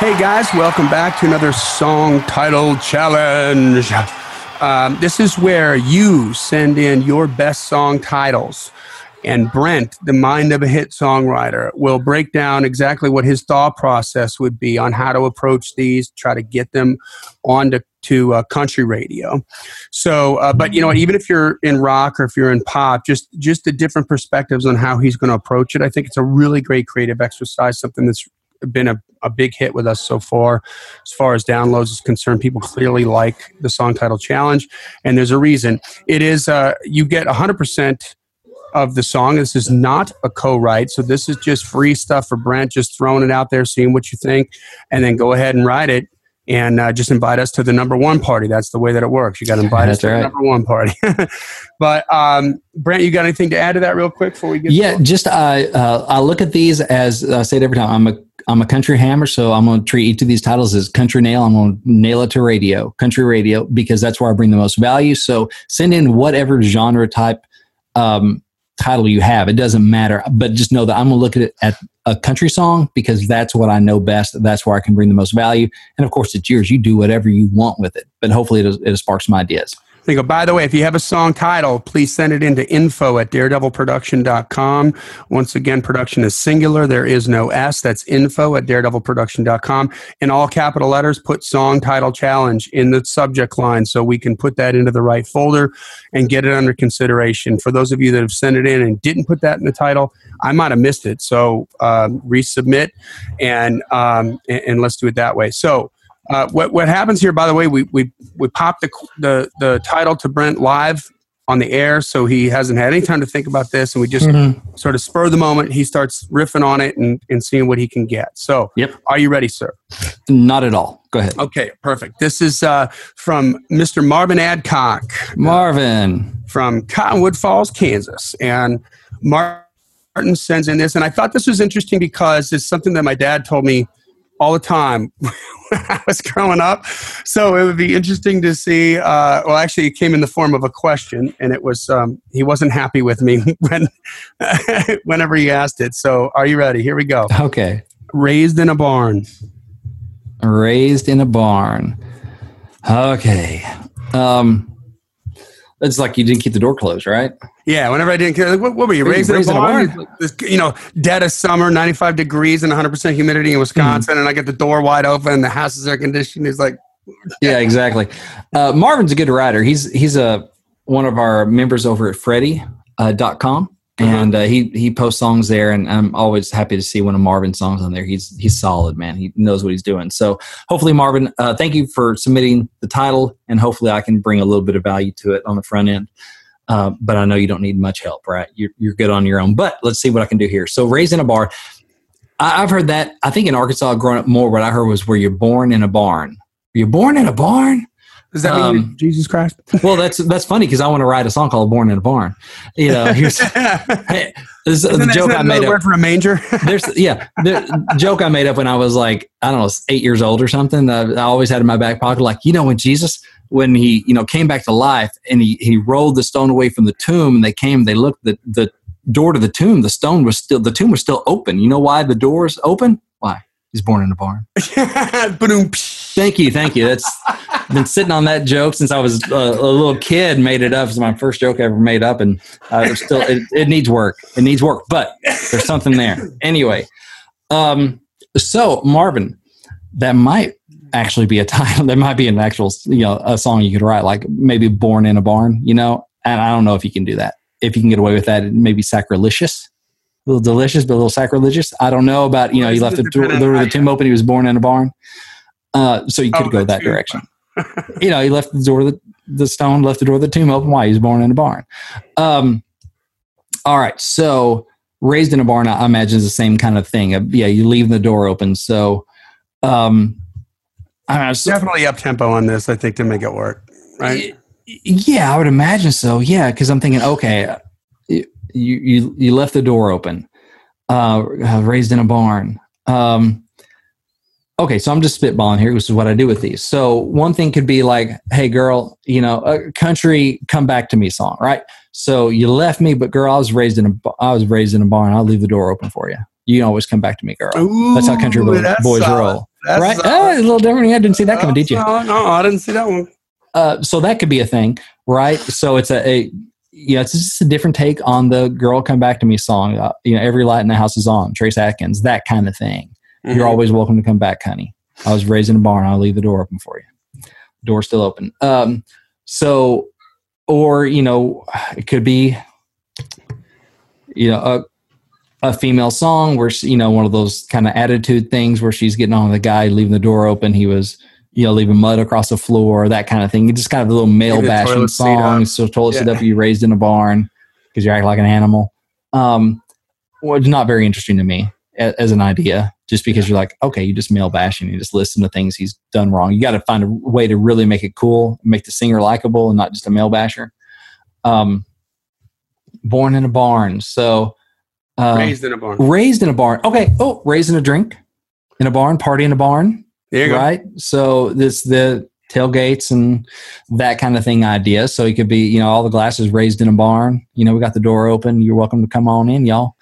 Hey guys, welcome back to another song title challenge. Um, this is where you send in your best song titles. And Brent, the mind of a hit songwriter, will break down exactly what his thought process would be on how to approach these, try to get them onto to uh, country radio. So, uh, but you know, even if you're in rock or if you're in pop, just just the different perspectives on how he's going to approach it. I think it's a really great creative exercise. Something that's been a, a big hit with us so far. As far as downloads is concerned, people clearly like the song title challenge, and there's a reason. It is uh, you get 100% of the song. This is not a co-write, so this is just free stuff for Brent, just throwing it out there, seeing what you think, and then go ahead and write it. And uh, just invite us to the number one party. That's the way that it works. You got to invite us to right. the number one party. but um, Brent, you got anything to add to that, real quick, before we get? Yeah, just uh, uh, I look at these as I say it every time. I'm a I'm a country hammer, so I'm going to treat each of these titles as country nail. I'm going to nail it to radio, country radio, because that's where I bring the most value. So send in whatever genre type um, title you have. It doesn't matter, but just know that I'm going to look at it at a country song because that's what I know best. That's where I can bring the most value. And of course, it's yours. You do whatever you want with it, but hopefully it, it sparks some ideas. They go, by the way, if you have a song title, please send it into info at daredevilproduction.com. Once again, production is singular. There is no S. That's info at daredevilproduction.com. In all capital letters, put song title challenge in the subject line so we can put that into the right folder and get it under consideration. For those of you that have sent it in and didn't put that in the title, I might have missed it. So um, resubmit and, um, and, and let's do it that way. So, uh, what what happens here, by the way, we we we pop the, the the title to Brent live on the air, so he hasn't had any time to think about this, and we just mm-hmm. sort of spur the moment. He starts riffing on it and, and seeing what he can get. So, yep. are you ready, sir? Not at all. Go ahead. Okay, perfect. This is uh, from Mr. Marvin Adcock. Marvin from Cottonwood Falls, Kansas, and Martin sends in this, and I thought this was interesting because it's something that my dad told me all the time when I was growing up. So it would be interesting to see. Uh, well, actually, it came in the form of a question, and it was um, he wasn't happy with me when whenever he asked it. So, are you ready? Here we go. Okay. Raised in a barn. Raised in a barn. Okay. Um, it's like you didn't keep the door closed, right? Yeah, whenever I didn't care, what, what were you raised, raised in a barn? You know, dead of summer, 95 degrees and 100% humidity in Wisconsin, mm and I get the door wide open, and the house is air conditioned. He's like, yeah, exactly. Uh, Marvin's a good writer. He's he's a one of our members over at Freddie.com. Uh, .com and uh, he he posts songs there, and I'm always happy to see one of Marvin's songs on there. He's he's solid, man. He knows what he's doing. So hopefully, Marvin, uh, thank you for submitting the title, and hopefully, I can bring a little bit of value to it on the front end. Uh, but I know you don't need much help, right? You're you're good on your own. But let's see what I can do here. So raised in a bar, I, I've heard that. I think in Arkansas, growing up more, what I heard was where you're born in a barn. You're born in a barn. Does that um, mean Jesus Christ? well, that's that's funny because I want to write a song called "Born in a Barn." You know, here's hey, this, the that, joke I made up. Word for a manger. there's yeah, the joke I made up when I was like I don't know eight years old or something. I, I always had in my back pocket, like you know, when Jesus when he you know came back to life and he he rolled the stone away from the tomb and they came they looked the the door to the tomb the stone was still the tomb was still open. You know why the door is open? Why? He's born in a barn. thank you, thank you. That's been sitting on that joke since I was a, a little kid. Made it up. It's my first joke I ever made up, and uh, still it, it, needs work. It needs work, but there's something there. Anyway, um, so Marvin, that might actually be a title. There might be an actual, you know, a song you could write, like maybe "Born in a Barn." You know, and I don't know if you can do that. If you can get away with that, it may be sacrilegious. A little delicious, but a little sacrilegious. I don't know about you know. He left the, door, the, the tomb open. He was born in a barn. Uh, so you could oh, go that direction you know, he left the door of the, the stone, left the door of the tomb open. Why? He was born in a barn. Um, all right. So raised in a barn, I imagine is the same kind of thing. Uh, yeah, you leave the door open. So, um, I know, so, definitely up tempo on this. I think to make it work, right? Yeah, I would imagine so. Yeah, because I'm thinking, okay, you you you left the door open, uh, raised in a barn. Um, okay, so I'm just spitballing here. This is what I do with these. So one thing could be like, "Hey, girl, you know, a country come back to me song, right? So you left me, but girl, I was raised in a I was raised in a barn. I'll leave the door open for you. You always come back to me, girl. Ooh, that's how country boys, boys roll. That's right? Oh, a little different. Yeah, I didn't see that coming, did you? No, no, I didn't see that one. Uh, so that could be a thing, right? So it's a, a you know, it's just a different take on the "Girl Come Back to Me" song. Uh, you know, every light in the house is on. Trace Adkins, that kind of thing. You're Mhm. always welcome to come back, honey. I was raised in a barn. I'll leave the door open for you. Door's still open. Um, so, or you know, it could be, you know, a, female song where she, you know one of those kind of attitude things where she's getting on the guy, leaving the door open. He was, you know, leaving mud across the floor, that kind of thing. You just kind of a little male bashing song. So toilet seat Yeah. up, you raised in a barn because you act like an animal. Um, well, it's not very interesting to me a- as an idea just because you're like okay you just male bashing you just listen to things he's done wrong you got to find a way to really make it cool make the singer likable and not just a male basher um born in a barn so uh, Raised in a barn. raised in a barn. Okay. Oh raised in a drink in a barn party in a barn. There you go. right? So this the tailgates and that kind of thing idea. So it could be you know all the glasses raised in a barn. You know we got the door open. You're welcome to come on in y'all.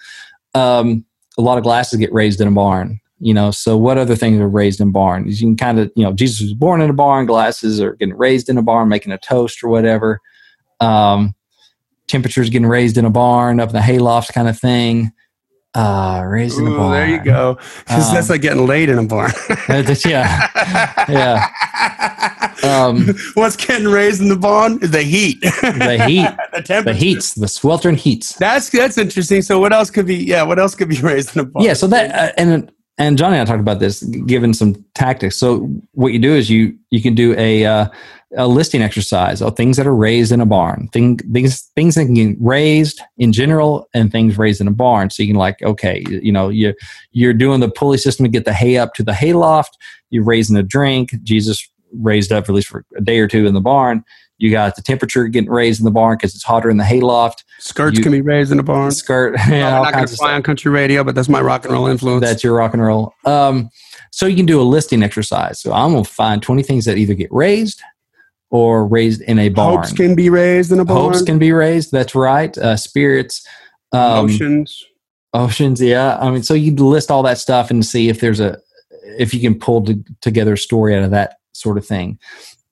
Um a lot of glasses get raised in a barn you know. So what other things are raised in barns you can kind of you know jesus was born in a barn. Glasses are getting raised in a barn making a toast or whatever. Um temperatures getting raised in a barn up in the hayloft kind of thing uh raised in a barn there you go. 'Cause that's Um, like getting laid in a barn. That's- yeah yeah um What's getting raised in the barn is the heat. the heat the temperature. the heats the sweltering heats That's that's interesting. So what else could be? Yeah, what else could be raised in a barn? yeah so that uh, and and johnny and i talked about this given some tactics so what you do is you you can do a uh, a listing exercise of things that are raised in a barn thing, things things that can get raised in general and things raised in a barn so you can like okay you know you you're doing the pulley system to get the hay up to the hay loft you're raising a drink jesus raised up at least for a day or two in the barn you got the temperature getting raised in the barn because it's hotter in the hay loft skirts you- can be raised in a barn. skirt yeah, all not going to fly on country radio, but that's my rock and roll influence. That's your rock and roll. Um, so you can do a listing exercise. So I'm gonna find 20 things that either get raised or raised in a barn. Hopes can be raised in a barn. Hopes can be raised. That's right. Uh, spirits, um, Emotions. oceans. Yeah. I mean, so you list all that stuff and see if there's a if you can pull to, together a story out of that sort of thing.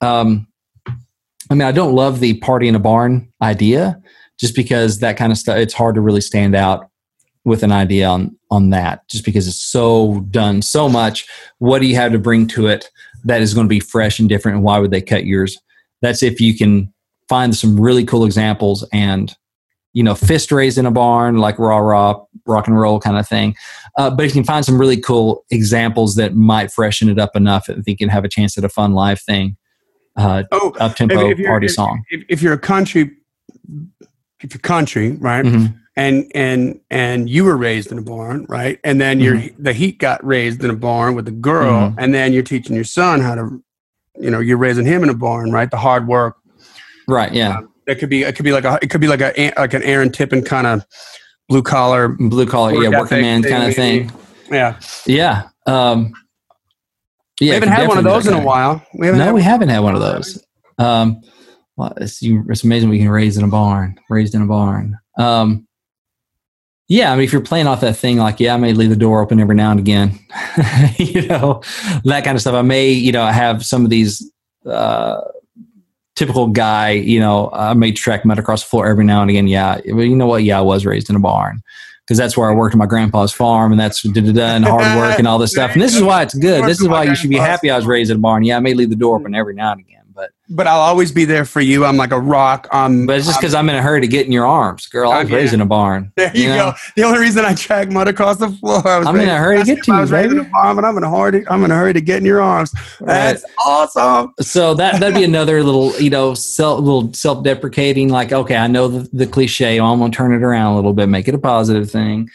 Um, I mean, I don't love the party in a barn idea, just because that kind of stuff. It's hard to really stand out with an idea on on that, just because it's so done so much. What do you have to bring to it that is going to be fresh and different? And why would they cut yours? That's if you can find some really cool examples and you know fist raised in a barn like rah rah rock and roll kind of thing. Uh, but if you can find some really cool examples that might freshen it up enough, I think you can have a chance at a fun live thing uh, Oh, up tempo party if- song. If, if you're a country, if you're country, right, Mhm. and and and you were raised in a barn, right, and then your Mm-hmm. the heat got raised in a barn with a girl, Mhm. and then you're teaching your son how to, you know, you're raising him in a barn, right, the hard work. Right. Yeah. It could be. It could be like a. It could be like a like an Aaron Tippin kind of blue collar, blue collar, yeah, working man kind of thing. Yeah, Yeah. Um, yeah, we haven't had one of those in a while. We haven't. No, had we haven't had one of those. Um, well, it's, you- it's amazing we can raise in a barn, raised in a barn. Um, yeah, I mean, if you're playing off that thing, like, yeah, I may leave the door open every now and again, you know, that kind of stuff. I may, you know, I have some of these uh, typical guy, you know, I may track mud across the floor every now and again. Yeah, but you know what? Yeah, I was raised in a barn because that's where I worked on my grandpa's farm, and that's da da da and hard work and all this stuff. And this is why it's good. This is why you should be happy I was raised in a barn. Yeah, I may leave the door open every now and again, but But I'll always be there for you. I'm like a rock. Um, but it's just because I'm in a hurry to get in your arms, girl. I was Okay. raised in a barn. There you, know? go. The only reason I track mud across the floor, I was I'm in a hurry to get to I you, was raised in baby. a barn, and I'm in a hurry. I'm in a hurry to get in your arms. That's awesome. So that that'd be another little, you know, self little self deprecating. Like, okay, I know the, the cliche. I'm gonna turn it around a little bit, make it a positive thing,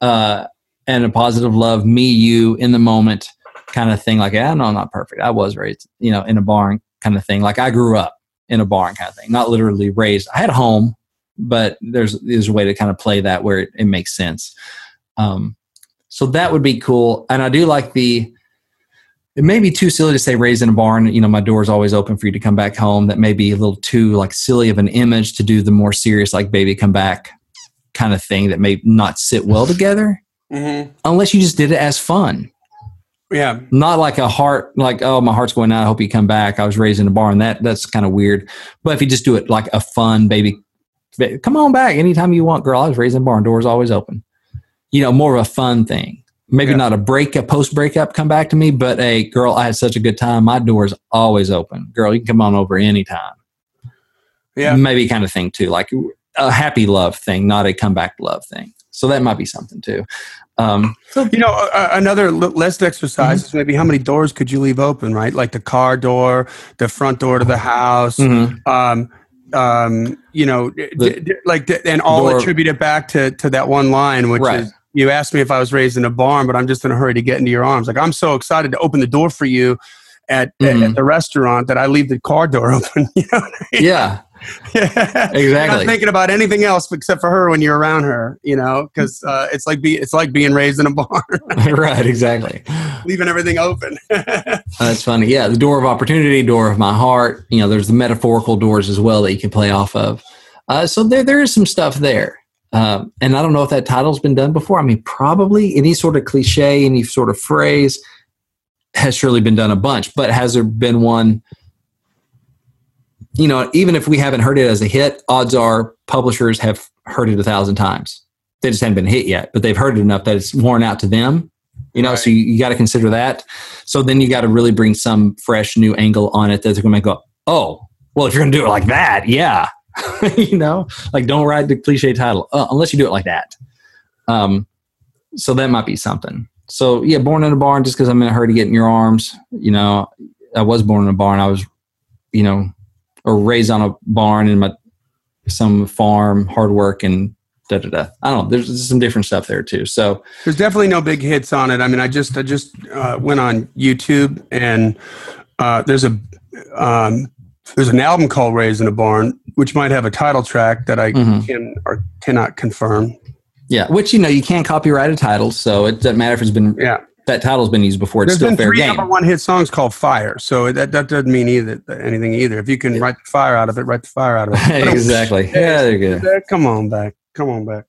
uh, and a positive love, me, you, in the moment, kind of thing. Like, yeah, no, I'm not perfect. I was raised, you know, in a barn, kind of thing. Like, I grew up in a barn, kind of thing. Not literally raised. I had a home, but there's there's a way to kind of play that where it, it makes sense. Um, so that would be cool, and I do like the it may be too silly to say raised in a barn you know my door's always open for you to come back home that may be a little too like silly of an image to do the more serious like baby come back kind of thing that may not sit well together Mm-hmm. unless you just did it as fun Yeah. not like a heart like oh my heart's going out i hope you come back. I was raised in a barn. That that's kind of weird. But if you just do it like a fun baby ba- come on back anytime you want girl. I was raised in a barn. Doors always open. You know more of a fun thing. Maybe Yeah. not a break a post breakup come back to me but a girl i had such a good time. My door's always open. Girl you can come on over anytime. Yeah. maybe kind of thing too like a happy love thing not a comeback love thing. So that might be something too um, You know, uh, another list exercise Mm-hmm. is maybe how many doors could you leave open, right? Like the car door, the front door to the house. mhm. Um, um, you know, The- d- like, d- and all door- attribute it back to to that one line, which Right. is you asked me if I was raised in a barn, but I'm just in a hurry to get into your arms. Like I'm so excited to open the door for you at Mhm. at the restaurant that I leave the car door open. You know, I mean? yeah Yeah. Exactly. You're not thinking about anything else except for her when you're around her. You know, because uh, it's like be it's like being raised in a barn, right exactly leaving everything open. That's funny. Yeah, the door of opportunity, door of my heart. You know, there's the metaphorical doors as well that you can play off of. Uh, so there, there is some stuff there. Um, and I don't know if that title's been done before. I mean, probably any sort of cliche, any sort of phrase has surely been done a bunch. But has there been one? You know, even if we haven't heard it as a hit, odds are publishers have heard it a thousand times. They just haven't been hit yet, but they've heard it enough that it's worn out to them. You know, Right. so you, you got to consider that. So then you got to really bring some fresh new angle on it that they're going to make go, oh, well, if you're going to do it like that, yeah. you know, like don't write the cliche title uh, unless you do it like that. Um, so that might be something. So yeah, born in a barn just because I'm in a hurry to get in your arms. You know, I was born in a barn. I was, you know, or raised on a barn in my some farm, hard work and da da da. I don't know. There's, some different stuff there too. So There's definitely no big hits on it. I mean, I just I just uh, went on YouTube and uh, there's a um, there's an album called "Raised in a Barn," which might have a title track that I Mhm. can or cannot confirm. yeah, which you know you can't copyright a title, so it doesn't matter if it's been Yeah, that title's been used before. It's there's still been fair three game. number one hit songs called "Fire," so that that doesn't mean either anything either. If you can write the fire out of it, write the fire out of it. exactly. Yeah, they're good. Uh, Come on back. Come on back.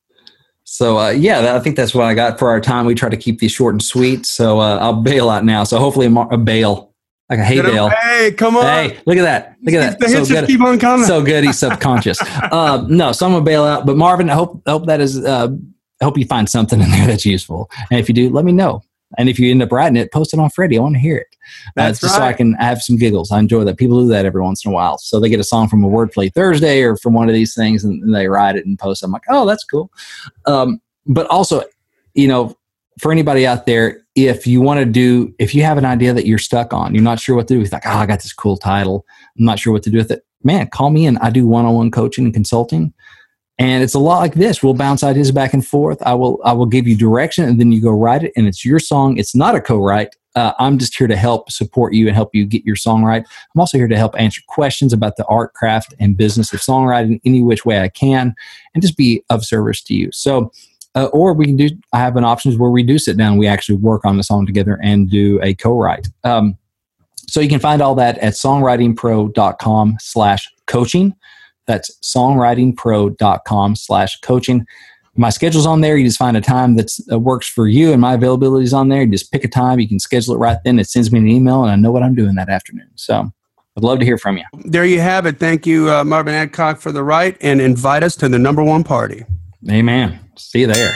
So uh, yeah, that, I think that's what I got for our time. We try to keep these short and sweet. So uh, I'll bail out now. So hopefully a, mar- a bail, like a hay bale. Hey, come on. Hey, look at that! Look at The that! hits So just good. keep on coming. So good. He's subconscious. uh, no, so I'm gonna bail out. But Marvin, I hope I hope that is. Uh, I hope you find something in there that's useful. And if you do, let me know. And if you end up writing it, post it on Freddie. I want to hear it. Uh, That's just so I right. can have some giggles. I enjoy that. People do that every once in a while. So they get a song from a Wordplay Thursday or from one of these things, and, and they write it and post. it. I'm like, oh, that's cool. Um, but also, you know, for anybody out there, if you want to do, if you have an idea that you're stuck on, you're not sure what to do, it's like, oh, I got this cool title. I'm not sure what to do with it. Man, call me in. I do one-on-one coaching and consulting. And it's a lot like this. We'll bounce ideas back and forth. I will I will give you direction and then you go write it and it's your song. It's not a co-write. Uh, I'm just here to help support you and help you get your song right. I'm also here to help answer questions about the art, craft, and business of songwriting any which way I can and just be of service to you. So, uh, or we can do, I have an options where we do sit down, we actually work on the song together and do a co write. Um, so you can find all that at songwritingpro.com slash coaching. That's songwritingpro.com slash coaching. My schedule's on there. You just find a time that uh, works for you, and my availability is on there. You just pick a time. You can schedule it right then. It sends me an email, and I know what I'm doing that afternoon. So I'd love to hear from you. There you have it. Thank you, uh, Marvin Adcock, for the right, and invite us to the number one party. Amen. See you there.